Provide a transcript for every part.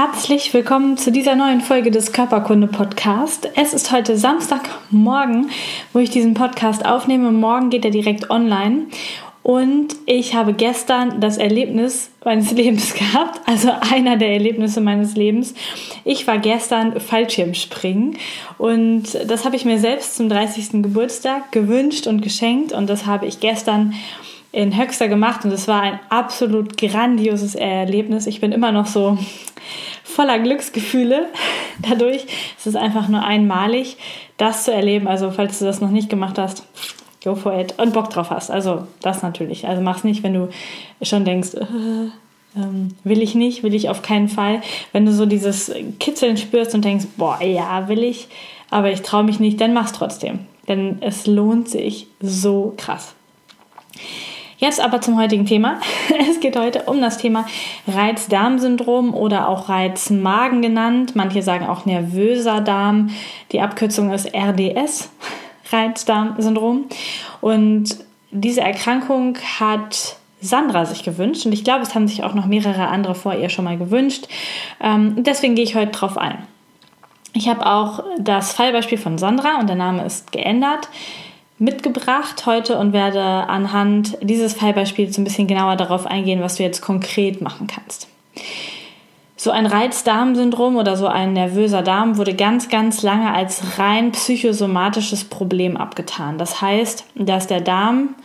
Herzlich willkommen zu dieser neuen Folge des Körperkunde Podcast. Es ist heute Samstagmorgen, wo ich diesen Podcast aufnehme. Morgen geht er direkt online. Und ich habe gestern das Erlebnis meines Lebens gehabt, also einer der Erlebnisse meines Lebens. Ich war gestern Fallschirmspringen und das habe ich mir selbst zum 30. Geburtstag gewünscht und geschenkt und das habe ich gestern in Höxter gemacht und es war ein absolut grandioses Erlebnis. Ich bin immer noch so voller Glücksgefühle dadurch. Es ist einfach nur einmalig, das zu erleben. Also, falls du das noch nicht gemacht hast, go for it und Bock drauf hast. Also, das natürlich. Also, mach's nicht, wenn du schon denkst, äh, ähm, will ich nicht, will ich auf keinen Fall. Wenn du so dieses Kitzeln spürst und denkst, boah, ja, will ich, aber ich traue mich nicht, dann mach's trotzdem. Denn es lohnt sich so krass. Jetzt aber zum heutigen Thema. Es geht heute um das Thema Reizdarmsyndrom oder auch Reizmagen genannt. Manche sagen auch nervöser Darm. Die Abkürzung ist RDS, Reizdarmsyndrom. Und diese Erkrankung hat Sandra sich gewünscht und ich glaube, es haben sich auch noch mehrere andere vor ihr schon mal gewünscht. Ähm, deswegen gehe ich heute drauf ein. Ich habe auch das Fallbeispiel von Sandra und der Name ist geändert mitgebracht heute und werde anhand dieses Fallbeispiels ein bisschen genauer darauf eingehen, was du jetzt konkret machen kannst. So ein Reizdarmsyndrom oder so ein nervöser Darm wurde ganz, ganz lange als rein psychosomatisches Problem abgetan. Das heißt, dass der Darm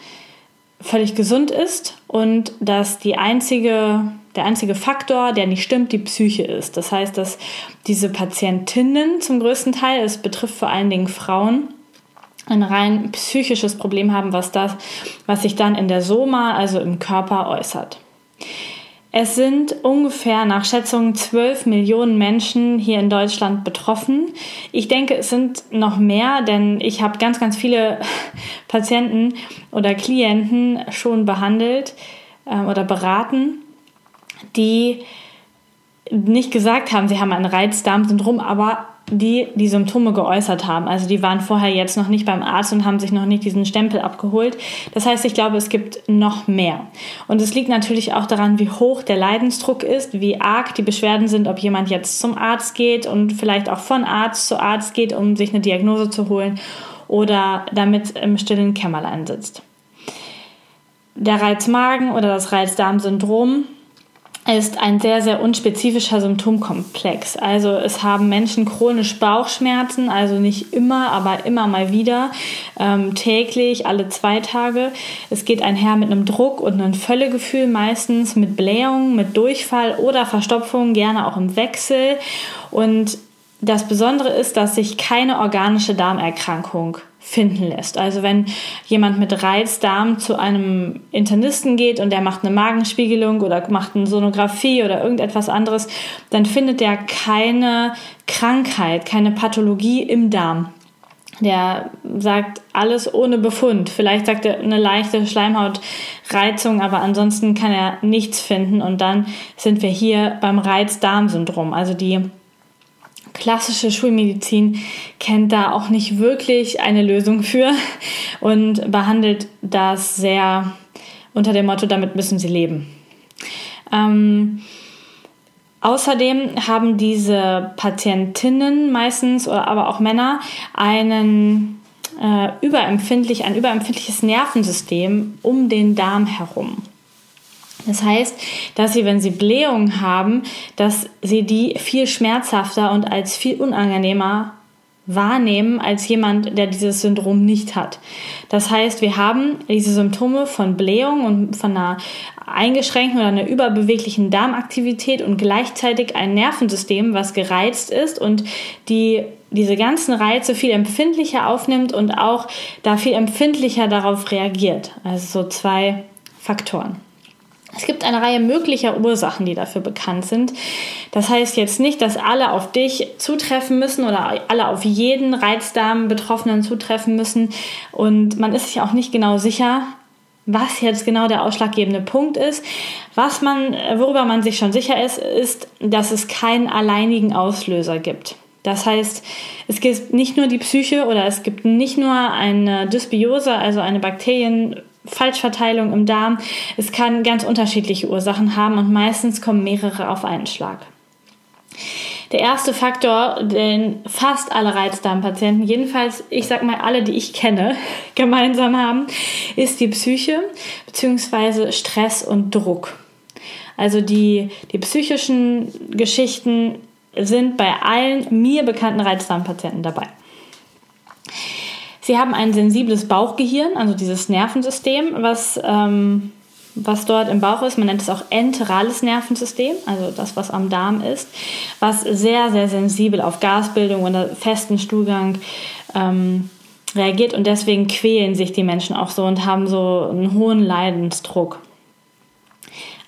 völlig gesund ist und dass die einzige, der einzige Faktor, der nicht stimmt, die Psyche ist. Das heißt, dass diese Patientinnen zum größten Teil, es betrifft vor allen Dingen Frauen, ein rein psychisches Problem haben, was das, was sich dann in der Soma, also im Körper, äußert. Es sind ungefähr nach Schätzungen 12 Millionen Menschen hier in Deutschland betroffen. Ich denke, es sind noch mehr, denn ich habe ganz, ganz viele Patienten oder Klienten schon behandelt äh, oder beraten, die nicht gesagt haben, sie haben ein Reizdarmsyndrom, aber die die Symptome geäußert haben. Also die waren vorher jetzt noch nicht beim Arzt und haben sich noch nicht diesen Stempel abgeholt. Das heißt, ich glaube, es gibt noch mehr. Und es liegt natürlich auch daran, wie hoch der Leidensdruck ist, wie arg die Beschwerden sind, ob jemand jetzt zum Arzt geht und vielleicht auch von Arzt zu Arzt geht, um sich eine Diagnose zu holen oder damit im stillen Kämmerlein sitzt. Der Reizmagen oder das Reizdarmsyndrom ist ein sehr, sehr unspezifischer Symptomkomplex. Also es haben Menschen chronisch Bauchschmerzen, also nicht immer, aber immer mal wieder, ähm, täglich, alle zwei Tage. Es geht einher mit einem Druck und einem Völlegefühl, meistens mit Blähungen, mit Durchfall oder Verstopfung, gerne auch im Wechsel. Und das Besondere ist, dass sich keine organische Darmerkrankung finden lässt. Also wenn jemand mit Reizdarm zu einem Internisten geht und der macht eine Magenspiegelung oder macht eine Sonographie oder irgendetwas anderes, dann findet er keine Krankheit, keine Pathologie im Darm. Der sagt alles ohne Befund. Vielleicht sagt er eine leichte Schleimhautreizung, aber ansonsten kann er nichts finden. Und dann sind wir hier beim Reizdarmsyndrom, also die klassische Schulmedizin kennt da auch nicht wirklich eine Lösung für und behandelt das sehr unter dem Motto, damit müssen sie leben. Ähm, außerdem haben diese Patientinnen meistens, aber auch Männer, einen äh, überempfindlich, ein überempfindliches Nervensystem um den Darm herum. Das heißt, dass sie, wenn sie Blähungen haben, dass sie die viel schmerzhafter und als viel unangenehmer wahrnehmen als jemand, der dieses Syndrom nicht hat. Das heißt, wir haben diese Symptome von Blähung und von einer eingeschränkten oder einer überbeweglichen Darmaktivität und gleichzeitig ein Nervensystem, was gereizt ist und die diese ganzen Reize viel empfindlicher aufnimmt und auch da viel empfindlicher darauf reagiert. Also so zwei Faktoren. Es gibt eine Reihe möglicher Ursachen, die dafür bekannt sind. Das heißt jetzt nicht, dass alle auf dich zutreffen müssen oder alle auf jeden Reizdarm-Betroffenen zutreffen müssen. Und man ist sich auch nicht genau sicher, was jetzt genau der ausschlaggebende Punkt ist. Was man, worüber man sich schon sicher ist, ist, dass es keinen alleinigen Auslöser gibt. Das heißt, es gibt nicht nur die Psyche oder es gibt nicht nur eine Dysbiose, also eine Bakterienfalschverteilung im Darm. Es kann ganz unterschiedliche Ursachen haben und meistens kommen mehrere auf einen Schlag. Der erste Faktor, den fast alle Reizdarmpatienten, jedenfalls ich sag mal alle, die ich kenne, gemeinsam haben, ist die Psyche bzw. Stress und Druck. Also die, die psychischen Geschichten sind bei allen mir bekannten Reizdarmpatienten dabei. Sie haben ein sensibles Bauchgehirn, also dieses Nervensystem, was, ähm, was dort im Bauch ist. Man nennt es auch enterales Nervensystem, also das, was am Darm ist, was sehr, sehr sensibel auf Gasbildung oder festen Stuhlgang ähm, reagiert und deswegen quälen sich die Menschen auch so und haben so einen hohen Leidensdruck.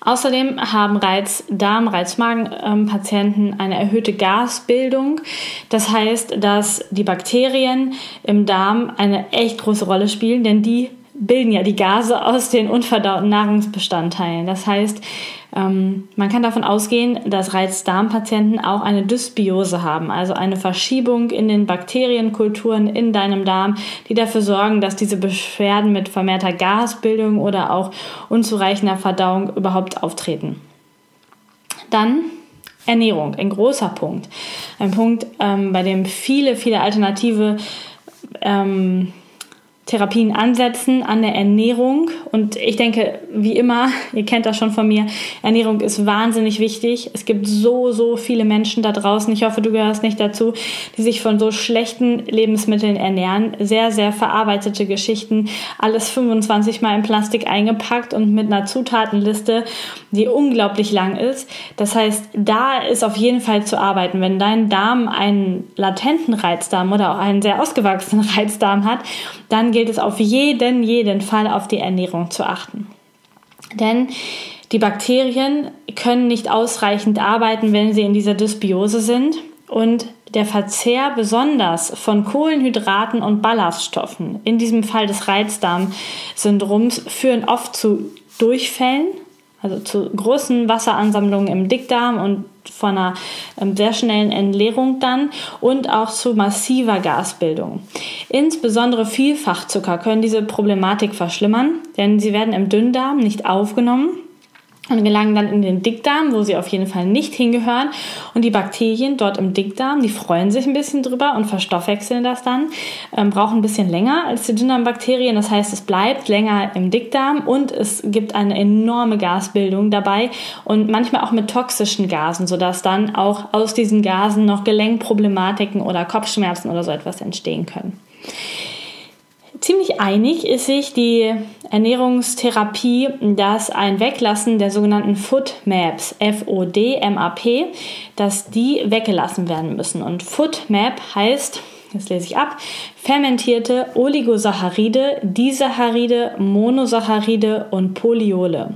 Außerdem haben Reizdarm, Reizmagen-Patienten eine erhöhte Gasbildung. Das heißt, dass die Bakterien im Darm eine echt große Rolle spielen, denn die bilden ja die Gase aus den unverdauten Nahrungsbestandteilen. Das heißt, ähm, man kann davon ausgehen, dass Reizdarmpatienten auch eine Dysbiose haben, also eine Verschiebung in den Bakterienkulturen in deinem Darm, die dafür sorgen, dass diese Beschwerden mit vermehrter Gasbildung oder auch unzureichender Verdauung überhaupt auftreten. Dann Ernährung, ein großer Punkt. Ein Punkt, ähm, bei dem viele, viele alternative ähm, Therapien ansetzen an der Ernährung. Und ich denke, wie immer, ihr kennt das schon von mir, Ernährung ist wahnsinnig wichtig. Es gibt so, so viele Menschen da draußen, ich hoffe, du gehörst nicht dazu, die sich von so schlechten Lebensmitteln ernähren. Sehr, sehr verarbeitete Geschichten, alles 25 Mal in Plastik eingepackt und mit einer Zutatenliste, die unglaublich lang ist. Das heißt, da ist auf jeden Fall zu arbeiten. Wenn dein Darm einen latenten Reizdarm oder auch einen sehr ausgewachsenen Reizdarm hat, dann gilt es auf jeden, jeden Fall auf die Ernährung zu achten. Denn die Bakterien können nicht ausreichend arbeiten, wenn sie in dieser Dysbiose sind. Und der Verzehr besonders von Kohlenhydraten und Ballaststoffen, in diesem Fall des Reizdarmsyndroms, führen oft zu Durchfällen, also zu großen Wasseransammlungen im Dickdarm und von einer ähm, sehr schnellen Entleerung dann und auch zu massiver Gasbildung. Insbesondere Vielfachzucker können diese Problematik verschlimmern, denn sie werden im Dünndarm nicht aufgenommen und gelangen dann in den Dickdarm, wo sie auf jeden Fall nicht hingehören. Und die Bakterien dort im Dickdarm, die freuen sich ein bisschen drüber und verstoffwechseln das dann, ähm, brauchen ein bisschen länger als die Dünndarmbakterien. Das heißt, es bleibt länger im Dickdarm und es gibt eine enorme Gasbildung dabei und manchmal auch mit toxischen Gasen, sodass dann auch aus diesen Gasen noch Gelenkproblematiken oder Kopfschmerzen oder so etwas entstehen können. Ziemlich einig ist sich die Ernährungstherapie, dass ein Weglassen der sogenannten Food Maps, F-O-D-M-A-P, dass die weggelassen werden müssen. Und Food Map heißt, das lese ich ab, fermentierte Oligosaccharide, Disaccharide, Monosaccharide und Polyole.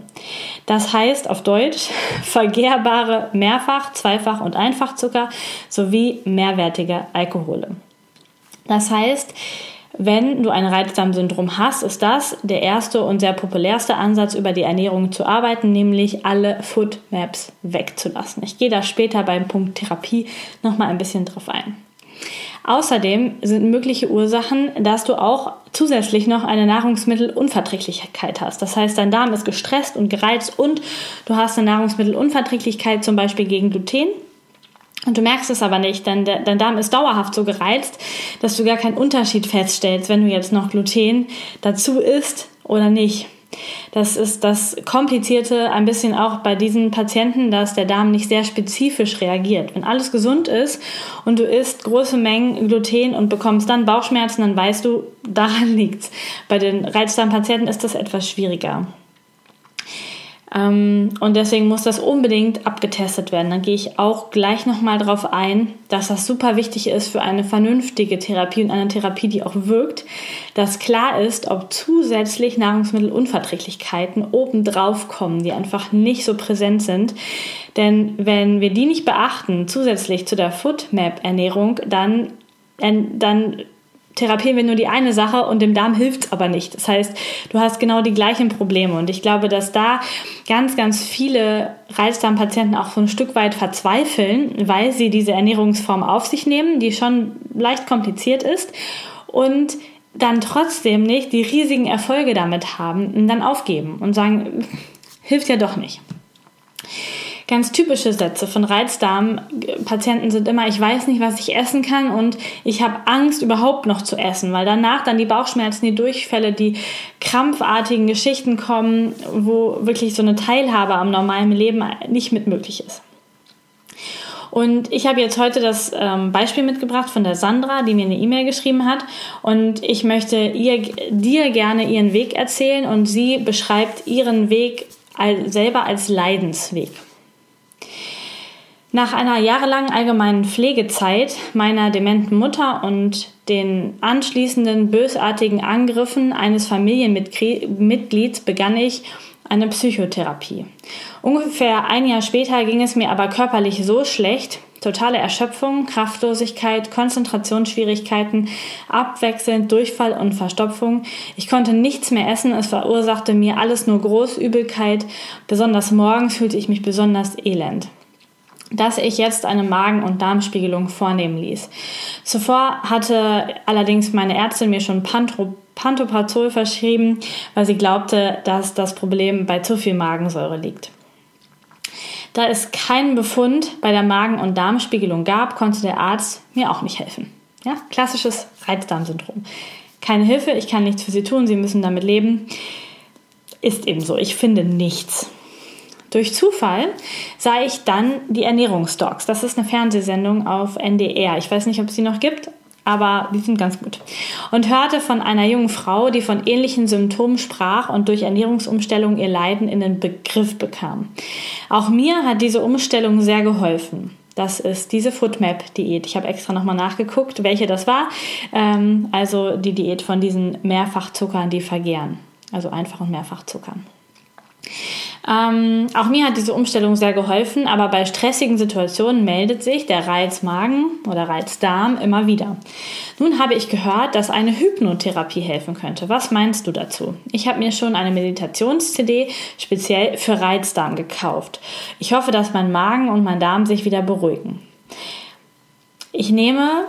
Das heißt auf Deutsch vergehrbare Mehrfach-, Zweifach- und Einfachzucker sowie mehrwertige Alkohole. Das heißt, wenn du ein Reizdarmsyndrom hast, ist das der erste und sehr populärste Ansatz, über die Ernährung zu arbeiten, nämlich alle Food Maps wegzulassen. Ich gehe da später beim Punkt Therapie nochmal ein bisschen drauf ein. Außerdem sind mögliche Ursachen, dass du auch zusätzlich noch eine Nahrungsmittelunverträglichkeit hast. Das heißt, dein Darm ist gestresst und gereizt und du hast eine Nahrungsmittelunverträglichkeit zum Beispiel gegen Gluten und du merkst es aber nicht, denn dein Darm ist dauerhaft so gereizt, dass du gar keinen Unterschied feststellst, wenn du jetzt noch Gluten dazu isst oder nicht. Das ist das Komplizierte ein bisschen auch bei diesen Patienten, dass der Darm nicht sehr spezifisch reagiert. Wenn alles gesund ist und du isst große Mengen Gluten und bekommst dann Bauchschmerzen, dann weißt du, daran liegt's. Bei den Reizdarmpatienten ist das etwas schwieriger. Ähm, und deswegen muss das unbedingt abgetestet werden. Dann gehe ich auch gleich nochmal darauf ein, dass das super wichtig ist für eine vernünftige Therapie und eine Therapie, die auch wirkt, dass klar ist, ob zusätzlich Nahrungsmittelunverträglichkeiten obendrauf kommen, die einfach nicht so präsent sind. Denn wenn wir die nicht beachten, zusätzlich zu der Foodmap-Ernährung, dann, dann therapieren wir nur die eine Sache und dem Darm hilft es aber nicht. Das heißt, du hast genau die gleichen Probleme. Und ich glaube, dass da ganz, ganz viele Reizdarmpatienten auch so ein Stück weit verzweifeln, weil sie diese Ernährungsform auf sich nehmen, die schon leicht kompliziert ist und dann trotzdem nicht die riesigen Erfolge damit haben und dann aufgeben und sagen, hilft ja doch nicht. Ganz typische Sätze von Reizdarmpatienten sind immer, ich weiß nicht, was ich essen kann und ich habe Angst überhaupt noch zu essen, weil danach dann die Bauchschmerzen, die Durchfälle, die krampfartigen Geschichten kommen, wo wirklich so eine Teilhabe am normalen Leben nicht mit möglich ist. Und ich habe jetzt heute das ähm, Beispiel mitgebracht von der Sandra, die mir eine E-Mail geschrieben hat. Und ich möchte ihr, dir gerne ihren Weg erzählen und sie beschreibt ihren Weg selber als Leidensweg. Nach einer jahrelangen allgemeinen Pflegezeit meiner dementen Mutter und den anschließenden bösartigen Angriffen eines Familienmitglieds begann ich eine Psychotherapie. Ungefähr ein Jahr später ging es mir aber körperlich so schlecht, totale Erschöpfung, Kraftlosigkeit, Konzentrationsschwierigkeiten, abwechselnd Durchfall und Verstopfung. Ich konnte nichts mehr essen, es verursachte mir alles nur Großübelkeit, besonders morgens fühlte ich mich besonders elend dass ich jetzt eine Magen- und Darmspiegelung vornehmen ließ. Zuvor hatte allerdings meine Ärztin mir schon Pantro Pantoprazol verschrieben, weil sie glaubte, dass das Problem bei zu viel Magensäure liegt. Da es keinen Befund bei der Magen- und Darmspiegelung gab, konnte der Arzt mir auch nicht helfen. Ja, klassisches Reizdarmsyndrom. Keine Hilfe, ich kann nichts für Sie tun, Sie müssen damit leben. Ist eben so, ich finde nichts. Durch Zufall sah ich dann die Ernährungsdocs. Das ist eine Fernsehsendung auf NDR. Ich weiß nicht, ob es sie noch gibt, aber die sind ganz gut. Und hörte von einer jungen Frau, die von ähnlichen Symptomen sprach und durch Ernährungsumstellung ihr Leiden in den Begriff bekam. Auch mir hat diese Umstellung sehr geholfen. Das ist diese Foodmap-Diät. Ich habe extra nochmal nachgeguckt, welche das war. Ähm, also die Diät von diesen Mehrfachzuckern, die vergehren. Also Einfach- und Mehrfachzuckern. Ähm, auch mir hat diese Umstellung sehr geholfen, aber bei stressigen Situationen meldet sich der Reizmagen oder Reizdarm immer wieder. Nun habe ich gehört, dass eine Hypnotherapie helfen könnte. Was meinst du dazu? Ich habe mir schon eine Meditations-CD speziell für Reizdarm gekauft. Ich hoffe, dass mein Magen und mein Darm sich wieder beruhigen. Ich nehme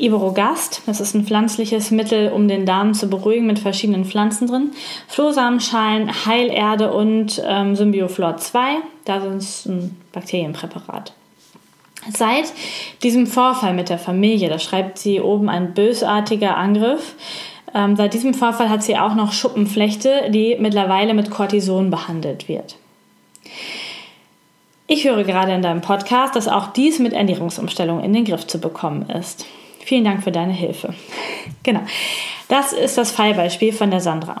Iberogast, das ist ein pflanzliches Mittel, um den Darm zu beruhigen mit verschiedenen Pflanzen drin. Flohsamenschalen, Heilerde und ähm, Symbioflor 2, das ist ein Bakterienpräparat. Seit diesem Vorfall mit der Familie, da schreibt sie oben ein bösartiger Angriff, ähm, seit diesem Vorfall hat sie auch noch Schuppenflechte, die mittlerweile mit Cortison behandelt wird. Ich höre gerade in deinem Podcast, dass auch dies mit Ernährungsumstellung in den Griff zu bekommen ist. Vielen Dank für deine Hilfe. Genau. Das ist das Fallbeispiel von der Sandra.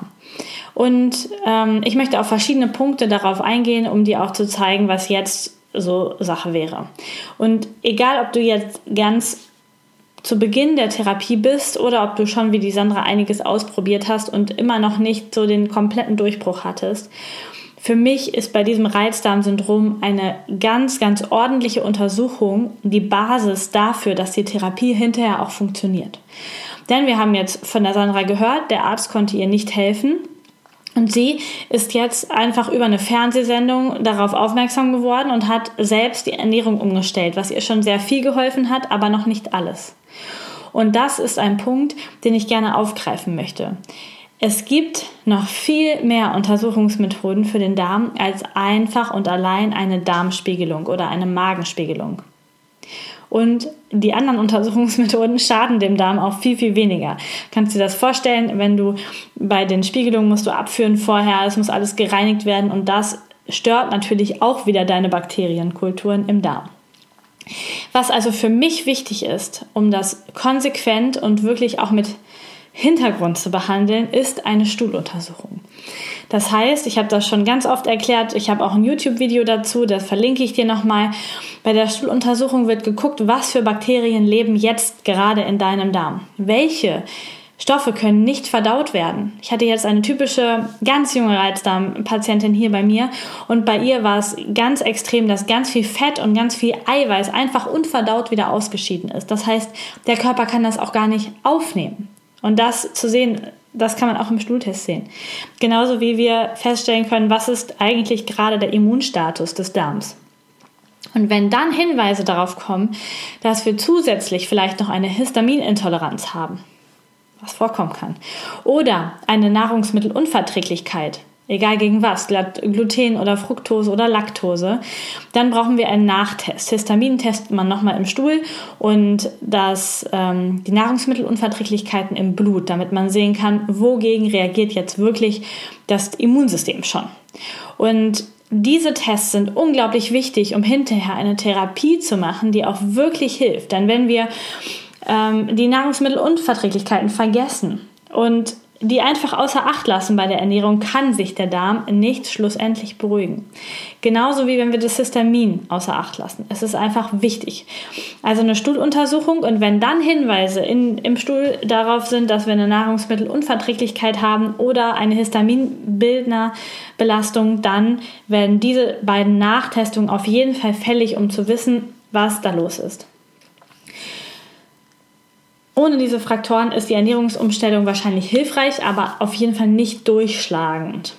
Und ähm, ich möchte auf verschiedene Punkte darauf eingehen, um dir auch zu zeigen, was jetzt so Sache wäre. Und egal, ob du jetzt ganz zu Beginn der Therapie bist oder ob du schon wie die Sandra einiges ausprobiert hast und immer noch nicht so den kompletten Durchbruch hattest für mich ist bei diesem Reizdarmsyndrom eine ganz, ganz ordentliche Untersuchung die Basis dafür, dass die Therapie hinterher auch funktioniert. Denn wir haben jetzt von der Sandra gehört, der Arzt konnte ihr nicht helfen. Und sie ist jetzt einfach über eine Fernsehsendung darauf aufmerksam geworden und hat selbst die Ernährung umgestellt, was ihr schon sehr viel geholfen hat, aber noch nicht alles. Und das ist ein Punkt, den ich gerne aufgreifen möchte. Es gibt noch viel mehr Untersuchungsmethoden für den Darm als einfach und allein eine Darmspiegelung oder eine Magenspiegelung. Und die anderen Untersuchungsmethoden schaden dem Darm auch viel, viel weniger. Kannst du dir das vorstellen, wenn du bei den Spiegelungen musst du abführen vorher, es muss alles gereinigt werden und das stört natürlich auch wieder deine Bakterienkulturen im Darm. Was also für mich wichtig ist, um das konsequent und wirklich auch mit Hintergrund zu behandeln, ist eine Stuhluntersuchung. Das heißt, ich habe das schon ganz oft erklärt, ich habe auch ein YouTube-Video dazu, das verlinke ich dir nochmal. Bei der Stuhluntersuchung wird geguckt, was für Bakterien leben jetzt gerade in deinem Darm. Welche Stoffe können nicht verdaut werden. Ich hatte jetzt eine typische ganz junge Reizdarmpatientin hier bei mir und bei ihr war es ganz extrem, dass ganz viel Fett und ganz viel Eiweiß einfach unverdaut wieder ausgeschieden ist. Das heißt, der Körper kann das auch gar nicht aufnehmen. Und das zu sehen, das kann man auch im Stuhltest sehen. Genauso wie wir feststellen können, was ist eigentlich gerade der Immunstatus des Darms. Und wenn dann Hinweise darauf kommen, dass wir zusätzlich vielleicht noch eine Histaminintoleranz haben, was vorkommen kann. Oder eine Nahrungsmittelunverträglichkeit, egal gegen was, Gluten oder Fructose oder Laktose, dann brauchen wir einen Nachtest. Histamin testet man nochmal im Stuhl und das, ähm, die Nahrungsmittelunverträglichkeiten im Blut, damit man sehen kann, wogegen reagiert jetzt wirklich das Immunsystem schon. Und diese Tests sind unglaublich wichtig, um hinterher eine Therapie zu machen, die auch wirklich hilft. Denn wenn wir ähm, die Nahrungsmittelunverträglichkeiten vergessen und die einfach außer Acht lassen bei der Ernährung, kann sich der Darm nicht schlussendlich beruhigen. Genauso wie wenn wir das Histamin außer Acht lassen. Es ist einfach wichtig. Also eine Stuhluntersuchung und wenn dann Hinweise in, im Stuhl darauf sind, dass wir eine Nahrungsmittelunverträglichkeit haben oder eine Histaminbildnerbelastung, dann werden diese beiden Nachtestungen auf jeden Fall fällig, um zu wissen, was da los ist. Ohne diese Faktoren ist die Ernährungsumstellung wahrscheinlich hilfreich, aber auf jeden Fall nicht durchschlagend.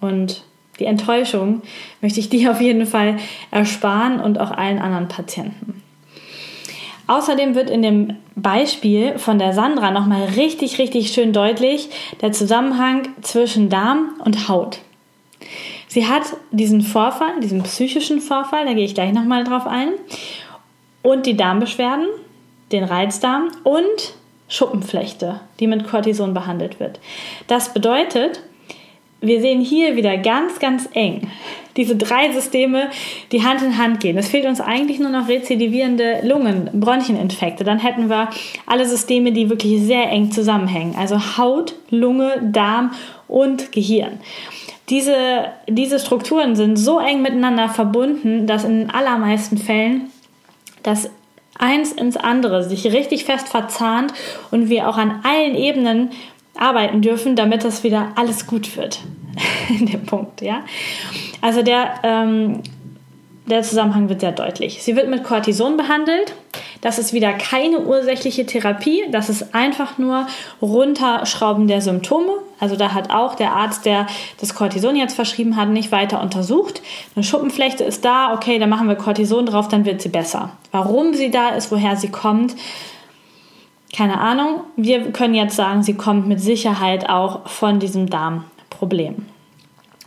Und die Enttäuschung möchte ich dir auf jeden Fall ersparen und auch allen anderen Patienten. Außerdem wird in dem Beispiel von der Sandra nochmal richtig, richtig schön deutlich der Zusammenhang zwischen Darm und Haut. Sie hat diesen Vorfall, diesen psychischen Vorfall, da gehe ich gleich nochmal drauf ein, und die Darmbeschwerden den Reizdarm und Schuppenflechte, die mit Cortison behandelt wird. Das bedeutet, wir sehen hier wieder ganz, ganz eng diese drei Systeme, die Hand in Hand gehen. Es fehlt uns eigentlich nur noch rezidivierende Lungen, Broncheninfekte. Dann hätten wir alle Systeme, die wirklich sehr eng zusammenhängen. Also Haut, Lunge, Darm und Gehirn. Diese, diese Strukturen sind so eng miteinander verbunden, dass in den allermeisten Fällen das eins ins andere sich richtig fest verzahnt und wir auch an allen Ebenen arbeiten dürfen, damit das wieder alles gut wird. Dem Punkt, ja. Also der, ähm, der Zusammenhang wird sehr deutlich. Sie wird mit Cortison behandelt. Das ist wieder keine ursächliche Therapie. Das ist einfach nur Runterschrauben der Symptome. Also da hat auch der Arzt, der das Cortison jetzt verschrieben hat, nicht weiter untersucht. Eine Schuppenflechte ist da, okay, dann machen wir Cortison drauf, dann wird sie besser. Warum sie da ist, woher sie kommt, keine Ahnung. Wir können jetzt sagen, sie kommt mit Sicherheit auch von diesem Darmproblem.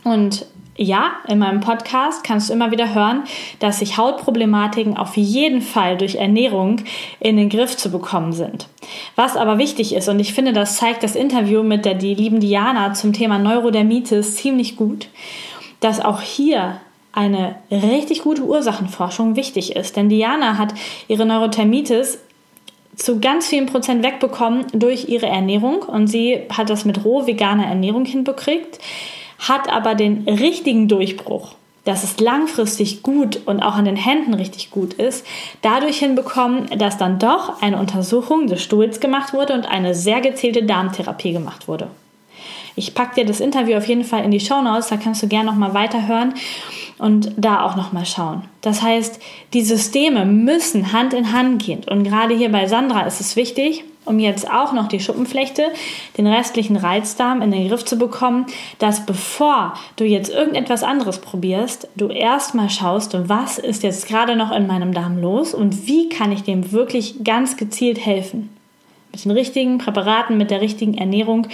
Und ja, in meinem Podcast kannst du immer wieder hören, dass sich Hautproblematiken auf jeden Fall durch Ernährung in den Griff zu bekommen sind. Was aber wichtig ist, und ich finde, das zeigt das Interview mit der die lieben Diana zum Thema Neurodermitis ziemlich gut, dass auch hier eine richtig gute Ursachenforschung wichtig ist. Denn Diana hat ihre Neurodermitis zu ganz vielen Prozent wegbekommen durch ihre Ernährung und sie hat das mit roh veganer Ernährung hinbekriegt hat aber den richtigen Durchbruch, dass es langfristig gut und auch an den Händen richtig gut ist, dadurch hinbekommen, dass dann doch eine Untersuchung des Stuhls gemacht wurde und eine sehr gezielte Darmtherapie gemacht wurde. Ich packe dir das Interview auf jeden Fall in die Show Notes, da kannst du gerne nochmal weiterhören und da auch nochmal schauen. Das heißt, die Systeme müssen Hand in Hand gehen. Und gerade hier bei Sandra ist es wichtig, um jetzt auch noch die Schuppenflechte, den restlichen Reizdarm in den Griff zu bekommen, dass bevor du jetzt irgendetwas anderes probierst, du erstmal schaust, was ist jetzt gerade noch in meinem Darm los und wie kann ich dem wirklich ganz gezielt helfen. Mit den richtigen Präparaten, mit der richtigen Ernährung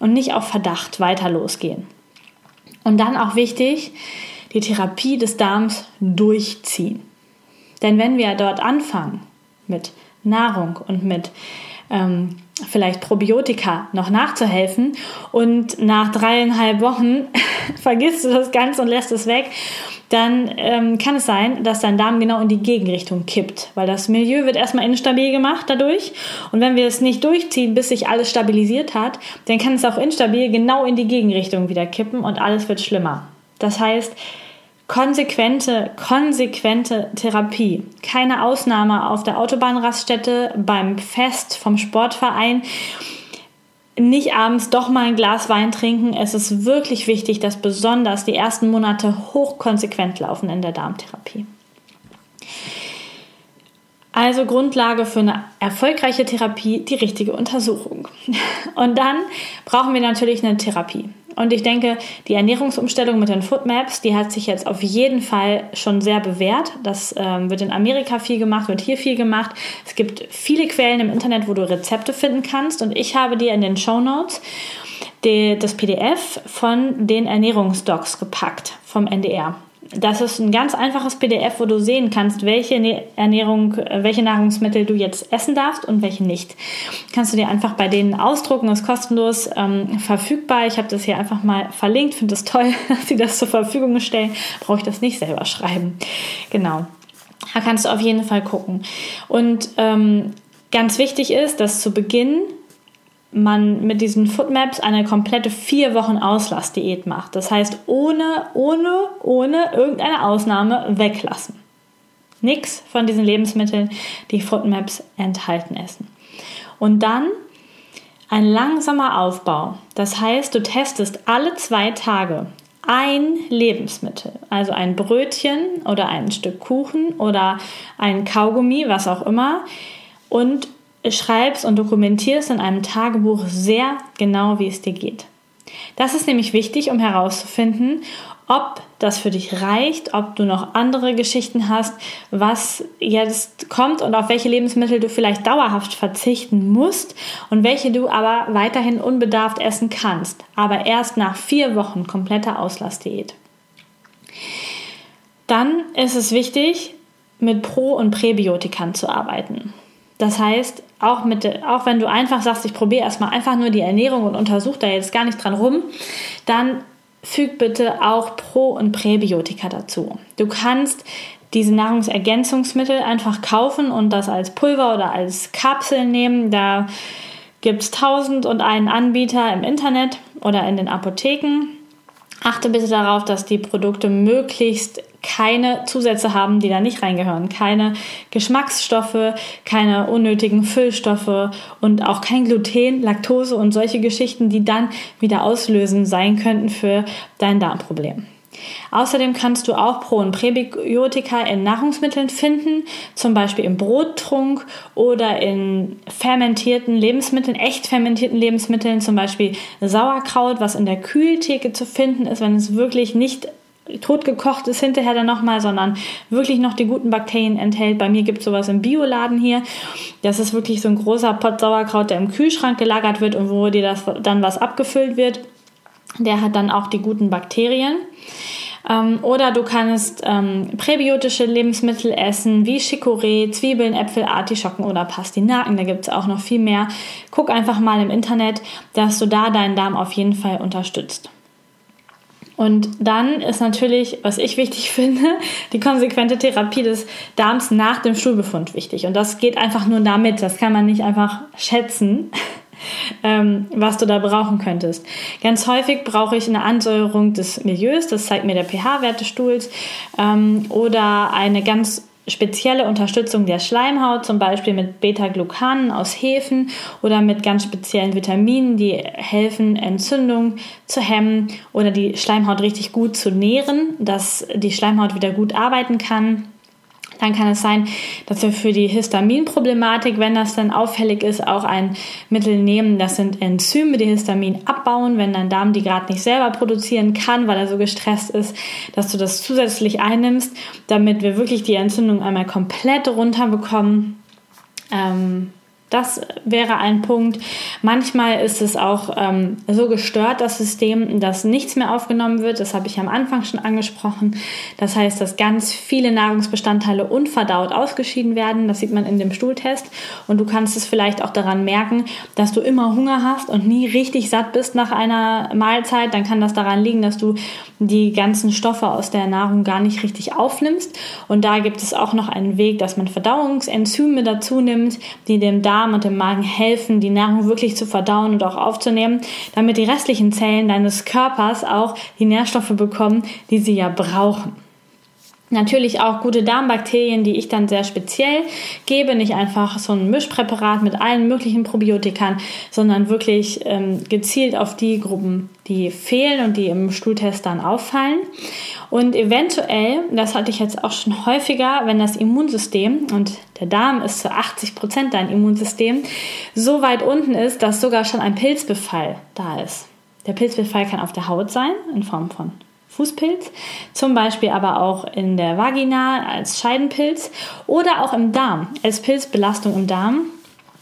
und nicht auf Verdacht weiter losgehen. Und dann auch wichtig, die Therapie des Darms durchziehen. Denn wenn wir dort anfangen mit Nahrung und mit ähm, vielleicht Probiotika noch nachzuhelfen und nach dreieinhalb Wochen vergisst du das Ganze und lässt es weg, dann ähm, kann es sein, dass dein Darm genau in die Gegenrichtung kippt, weil das Milieu wird erstmal instabil gemacht dadurch. Und wenn wir es nicht durchziehen, bis sich alles stabilisiert hat, dann kann es auch instabil genau in die Gegenrichtung wieder kippen und alles wird schlimmer. Das heißt, konsequente, konsequente Therapie. Keine Ausnahme auf der Autobahnraststätte, beim Fest, vom Sportverein. Nicht abends doch mal ein Glas Wein trinken. Es ist wirklich wichtig, dass besonders die ersten Monate hochkonsequent laufen in der Darmtherapie. Also Grundlage für eine erfolgreiche Therapie, die richtige Untersuchung. Und dann brauchen wir natürlich eine Therapie. Und ich denke, die Ernährungsumstellung mit den Foodmaps, die hat sich jetzt auf jeden Fall schon sehr bewährt. Das ähm, wird in Amerika viel gemacht, wird hier viel gemacht. Es gibt viele Quellen im Internet, wo du Rezepte finden kannst. Und ich habe dir in den Show Notes das PDF von den Ernährungsdocs gepackt vom NDR das ist ein ganz einfaches PDF, wo du sehen kannst, welche Ernährung, welche Nahrungsmittel du jetzt essen darfst und welche nicht. Kannst du dir einfach bei denen ausdrucken, ist kostenlos ähm, verfügbar. Ich habe das hier einfach mal verlinkt, finde es toll, dass sie das zur Verfügung stellen. Brauche ich das nicht selber schreiben. Genau. Da kannst du auf jeden Fall gucken. Und ähm, ganz wichtig ist, dass zu Beginn man mit diesen Foodmaps eine komplette vier Wochen Auslassdiät macht. Das heißt, ohne, ohne, ohne irgendeine Ausnahme weglassen. Nichts von diesen Lebensmitteln, die Foodmaps enthalten essen. Und dann ein langsamer Aufbau. Das heißt, du testest alle zwei Tage ein Lebensmittel, also ein Brötchen oder ein Stück Kuchen oder ein Kaugummi, was auch immer, und schreibst und dokumentierst in einem Tagebuch sehr genau, wie es dir geht. Das ist nämlich wichtig, um herauszufinden, ob das für dich reicht, ob du noch andere Geschichten hast, was jetzt kommt und auf welche Lebensmittel du vielleicht dauerhaft verzichten musst und welche du aber weiterhin unbedarft essen kannst, aber erst nach vier Wochen kompletter Auslassdiät. Dann ist es wichtig, mit Pro- und Präbiotikern zu arbeiten. Das heißt, auch, mit, auch wenn du einfach sagst, ich probiere erstmal einfach nur die Ernährung und untersuche da jetzt gar nicht dran rum, dann füg bitte auch Pro- und Präbiotika dazu. Du kannst diese Nahrungsergänzungsmittel einfach kaufen und das als Pulver oder als Kapsel nehmen. Da gibt es tausend und einen Anbieter im Internet oder in den Apotheken. Achte bitte darauf, dass die Produkte möglichst keine Zusätze haben, die da nicht reingehören. Keine Geschmacksstoffe, keine unnötigen Füllstoffe und auch kein Gluten, Laktose und solche Geschichten, die dann wieder auslösend sein könnten für dein Darmproblem. Außerdem kannst du auch Pro- und Präbiotika in Nahrungsmitteln finden, zum Beispiel im Brottrunk oder in fermentierten Lebensmitteln, echt fermentierten Lebensmitteln, zum Beispiel Sauerkraut, was in der Kühltheke zu finden ist, wenn es wirklich nicht totgekocht ist hinterher dann nochmal, sondern wirklich noch die guten Bakterien enthält. Bei mir gibt es sowas im Bioladen hier. Das ist wirklich so ein großer Pott Sauerkraut, der im Kühlschrank gelagert wird und wo dir das dann was abgefüllt wird. Der hat dann auch die guten Bakterien. Ähm, oder du kannst ähm, präbiotische Lebensmittel essen, wie Chicorée, Zwiebeln, Äpfel, Artischocken oder Pastinaken. Da gibt es auch noch viel mehr. Guck einfach mal im Internet, dass du da deinen Darm auf jeden Fall unterstützt. Und dann ist natürlich, was ich wichtig finde, die konsequente Therapie des Darms nach dem Stuhlbefund wichtig. Und das geht einfach nur damit. Das kann man nicht einfach schätzen, ähm, was du da brauchen könntest. Ganz häufig brauche ich eine Ansäuerung des Milieus, das zeigt mir der pH-Wert des Stuhls, ähm, oder eine ganz spezielle Unterstützung der Schleimhaut, zum Beispiel mit Beta-Glucanen aus Hefen oder mit ganz speziellen Vitaminen, die helfen, Entzündung zu hemmen oder die Schleimhaut richtig gut zu nähren, dass die Schleimhaut wieder gut arbeiten kann. Dann kann es sein, dass wir für die Histaminproblematik, wenn das dann auffällig ist, auch ein Mittel nehmen. Das sind Enzyme, die Histamin abbauen, wenn dein Darm die gerade nicht selber produzieren kann, weil er so gestresst ist, dass du das zusätzlich einnimmst, damit wir wirklich die Entzündung einmal komplett runterbekommen. Ähm, Das wäre ein Punkt. Manchmal ist es auch ähm, so gestört, das System, dass nichts mehr aufgenommen wird. Das habe ich am Anfang schon angesprochen. Das heißt, dass ganz viele Nahrungsbestandteile unverdaut ausgeschieden werden. Das sieht man in dem Stuhltest. Und du kannst es vielleicht auch daran merken, dass du immer Hunger hast und nie richtig satt bist nach einer Mahlzeit. Dann kann das daran liegen, dass du die ganzen Stoffe aus der Nahrung gar nicht richtig aufnimmst. Und da gibt es auch noch einen Weg, dass man Verdauungsenzyme dazu nimmt, die dem Darm Darm und dem Magen helfen, die Nahrung wirklich zu verdauen und auch aufzunehmen, damit die restlichen Zellen deines Körpers auch die Nährstoffe bekommen, die sie ja brauchen. Natürlich auch gute Darmbakterien, die ich dann sehr speziell gebe, nicht einfach so ein Mischpräparat mit allen möglichen Probiotikern, sondern wirklich ähm, gezielt auf die Gruppen, die fehlen und die im Stuhltest dann auffallen. Und eventuell, das hatte ich jetzt auch schon häufiger, wenn das Immunsystem und der Darm ist zu 80 Prozent dein Immunsystem, so weit unten ist, dass sogar schon ein Pilzbefall da ist. Der Pilzbefall kann auf der Haut sein, in Form von Fußpilz, zum Beispiel aber auch in der Vagina als Scheidenpilz oder auch im Darm als Pilzbelastung im Darm.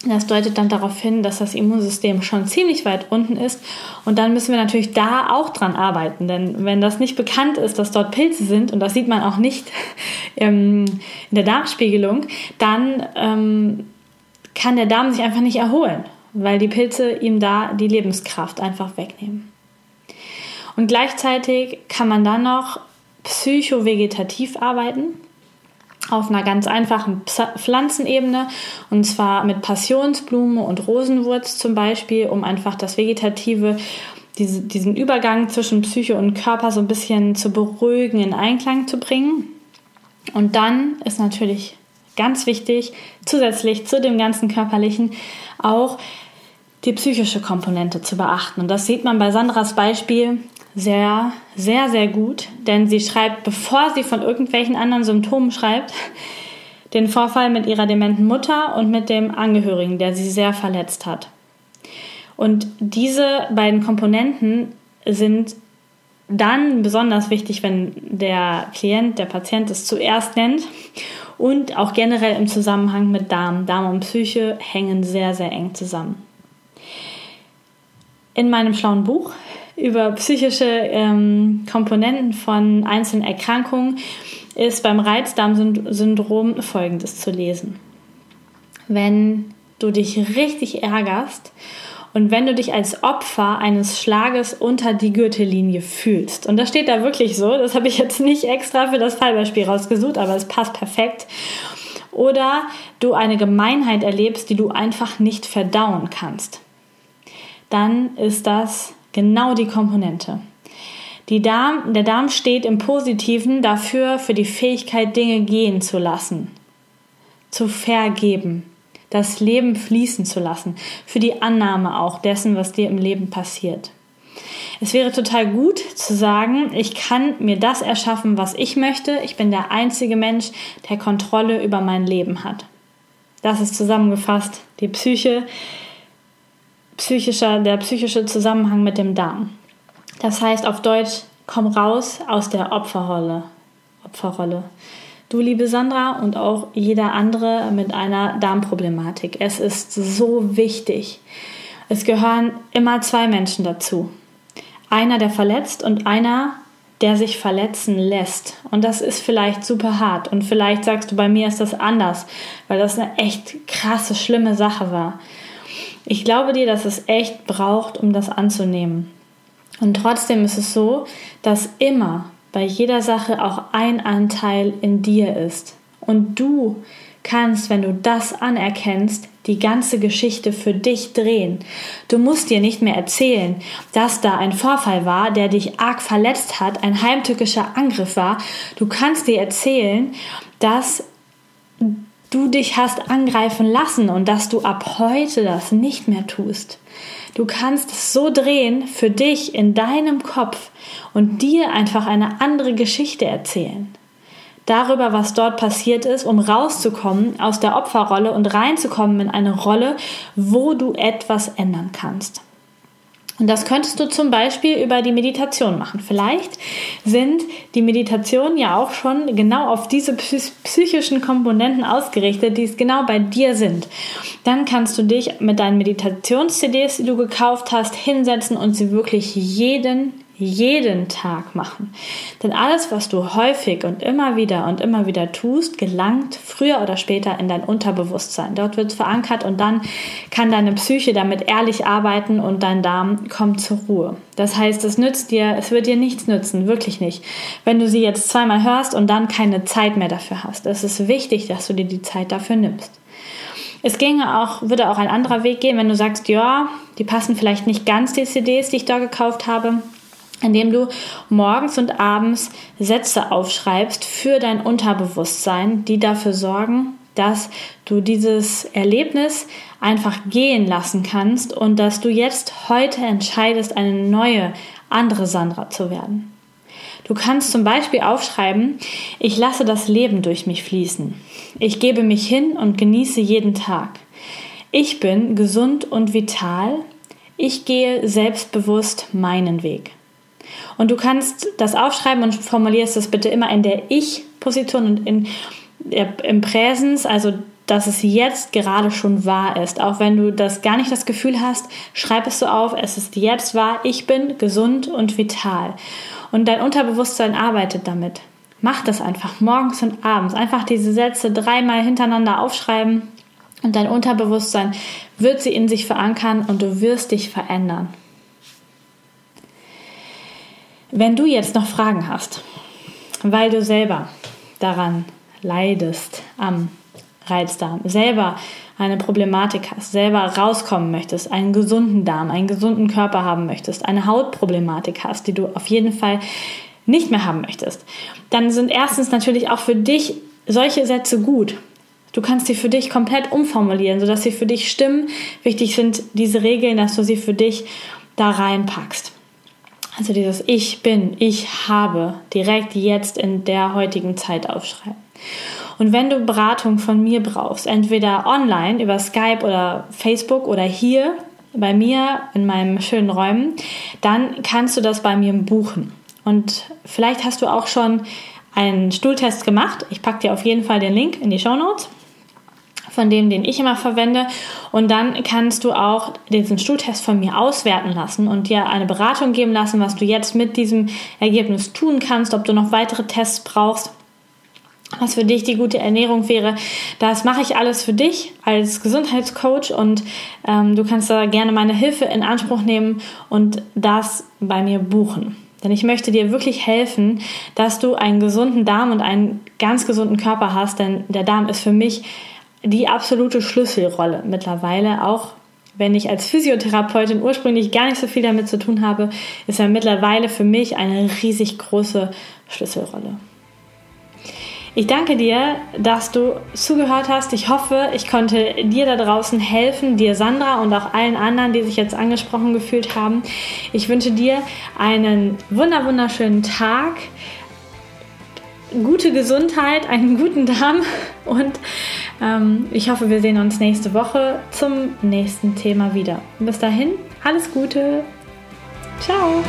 Das deutet dann darauf hin, dass das Immunsystem schon ziemlich weit unten ist. Und dann müssen wir natürlich da auch dran arbeiten. Denn wenn das nicht bekannt ist, dass dort Pilze sind, und das sieht man auch nicht in der Darmspiegelung, dann ähm, kann der Darm sich einfach nicht erholen, weil die Pilze ihm da die Lebenskraft einfach wegnehmen. Und gleichzeitig kann man dann noch psychovegetativ arbeiten auf einer ganz einfachen Pflanzenebene und zwar mit Passionsblume und Rosenwurz zum Beispiel, um einfach das Vegetative, diese, diesen Übergang zwischen Psyche und Körper so ein bisschen zu beruhigen, in Einklang zu bringen. Und dann ist natürlich ganz wichtig, zusätzlich zu dem ganzen körperlichen, auch die psychische Komponente zu beachten. Und das sieht man bei Sandras Beispiel sehr, sehr, sehr gut, denn sie schreibt, bevor sie von irgendwelchen anderen Symptomen schreibt, den Vorfall mit ihrer dementen Mutter und mit dem Angehörigen, der sie sehr verletzt hat. Und diese beiden Komponenten sind dann besonders wichtig, wenn der Klient, der Patient es zuerst nennt und auch generell im Zusammenhang mit Darm. Darm und Psyche hängen sehr, sehr eng zusammen. In meinem schlauen Buch über psychische ähm, Komponenten von einzelnen Erkrankungen ist beim Reizdarmsyndrom Folgendes zu lesen. Wenn du dich richtig ärgerst und wenn du dich als Opfer eines Schlages unter die Gürtellinie fühlst, und das steht da wirklich so, das habe ich jetzt nicht extra für das Fallbeispiel rausgesucht, aber es passt perfekt, oder du eine Gemeinheit erlebst, die du einfach nicht verdauen kannst, dann ist das Genau die Komponente. Die Darm, der Darm steht im Positiven dafür, für die Fähigkeit, Dinge gehen zu lassen, zu vergeben, das Leben fließen zu lassen, für die Annahme auch dessen, was dir im Leben passiert. Es wäre total gut zu sagen, ich kann mir das erschaffen, was ich möchte. Ich bin der einzige Mensch, der Kontrolle über mein Leben hat. Das ist zusammengefasst die Psyche, psychischer, der psychische Zusammenhang mit dem Darm. Das heißt auf Deutsch, komm raus aus der Opferrolle. Opferrolle. Du, liebe Sandra, und auch jeder andere mit einer Darmproblematik. Es ist so wichtig. Es gehören immer zwei Menschen dazu. Einer, der verletzt und einer, der sich verletzen lässt. Und das ist vielleicht super hart. Und vielleicht sagst du, bei mir ist das anders, weil das eine echt krasse, schlimme Sache war. Ich glaube dir, dass es echt braucht, um das anzunehmen. Und trotzdem ist es so, dass immer bei jeder Sache auch ein Anteil in dir ist. Und du kannst, wenn du das anerkennst, die ganze Geschichte für dich drehen. Du musst dir nicht mehr erzählen, dass da ein Vorfall war, der dich arg verletzt hat, ein heimtückischer Angriff war. Du kannst dir erzählen, dass du dich hast angreifen lassen und dass du ab heute das nicht mehr tust. Du kannst es so drehen für dich in deinem Kopf und dir einfach eine andere Geschichte erzählen. Darüber, was dort passiert ist, um rauszukommen aus der Opferrolle und reinzukommen in eine Rolle, wo du etwas ändern kannst. Und das könntest du zum Beispiel über die Meditation machen. Vielleicht sind die Meditationen ja auch schon genau auf diese psychischen Komponenten ausgerichtet, die es genau bei dir sind. Dann kannst du dich mit deinen Meditations-CDs, die du gekauft hast, hinsetzen und sie wirklich jeden jeden Tag machen. Denn alles, was du häufig und immer wieder und immer wieder tust, gelangt früher oder später in dein Unterbewusstsein. Dort wird es verankert und dann kann deine Psyche damit ehrlich arbeiten und dein Darm kommt zur Ruhe. Das heißt, es nützt dir, es wird dir nichts nützen, wirklich nicht. Wenn du sie jetzt zweimal hörst und dann keine Zeit mehr dafür hast. Es ist wichtig, dass du dir die Zeit dafür nimmst. Es ginge auch, würde auch ein anderer Weg gehen, wenn du sagst, ja, die passen vielleicht nicht ganz die CDs, die ich da gekauft habe indem du morgens und abends Sätze aufschreibst für dein Unterbewusstsein, die dafür sorgen, dass du dieses Erlebnis einfach gehen lassen kannst und dass du jetzt heute entscheidest, eine neue, andere Sandra zu werden. Du kannst zum Beispiel aufschreiben, ich lasse das Leben durch mich fließen. Ich gebe mich hin und genieße jeden Tag. Ich bin gesund und vital. Ich gehe selbstbewusst meinen Weg. Und du kannst das aufschreiben und formulierst das bitte immer in der Ich-Position und in, im Präsens, also dass es jetzt gerade schon wahr ist. Auch wenn du das gar nicht das Gefühl hast, schreib es so auf, es ist jetzt wahr, ich bin gesund und vital. Und dein Unterbewusstsein arbeitet damit. Mach das einfach morgens und abends. Einfach diese Sätze dreimal hintereinander aufschreiben und dein Unterbewusstsein wird sie in sich verankern und du wirst dich verändern. Wenn du jetzt noch Fragen hast, weil du selber daran leidest am Reizdarm, selber eine Problematik hast, selber rauskommen möchtest, einen gesunden Darm, einen gesunden Körper haben möchtest, eine Hautproblematik hast, die du auf jeden Fall nicht mehr haben möchtest, dann sind erstens natürlich auch für dich solche Sätze gut. Du kannst sie für dich komplett umformulieren, sodass sie für dich stimmen. Wichtig sind diese Regeln, dass du sie für dich da reinpackst. Also dieses Ich bin, ich habe direkt jetzt in der heutigen Zeit aufschreiben. Und wenn du Beratung von mir brauchst, entweder online über Skype oder Facebook oder hier bei mir in meinem schönen Räumen, dann kannst du das bei mir buchen. Und vielleicht hast du auch schon einen Stuhltest gemacht. Ich packe dir auf jeden Fall den Link in die Show Notes von dem, den ich immer verwende. Und dann kannst du auch diesen Stuhltest von mir auswerten lassen und dir eine Beratung geben lassen, was du jetzt mit diesem Ergebnis tun kannst, ob du noch weitere Tests brauchst was für dich die gute Ernährung wäre. Das mache ich alles für dich als Gesundheitscoach und ähm, du kannst da gerne meine Hilfe in Anspruch nehmen und das bei mir buchen. Denn ich möchte dir wirklich helfen, dass du einen gesunden Darm und einen ganz gesunden Körper hast, denn der Darm ist für mich die absolute Schlüsselrolle mittlerweile, auch wenn ich als Physiotherapeutin ursprünglich gar nicht so viel damit zu tun habe, ist er mittlerweile für mich eine riesig große Schlüsselrolle. Ich danke dir, dass du zugehört hast. Ich hoffe, ich konnte dir da draußen helfen, dir Sandra und auch allen anderen, die sich jetzt angesprochen gefühlt haben. Ich wünsche dir einen wunder wunderschönen Tag, gute Gesundheit, einen guten Darm und ähm, ich hoffe, wir sehen uns nächste Woche zum nächsten Thema wieder. Bis dahin, alles Gute. Ciao.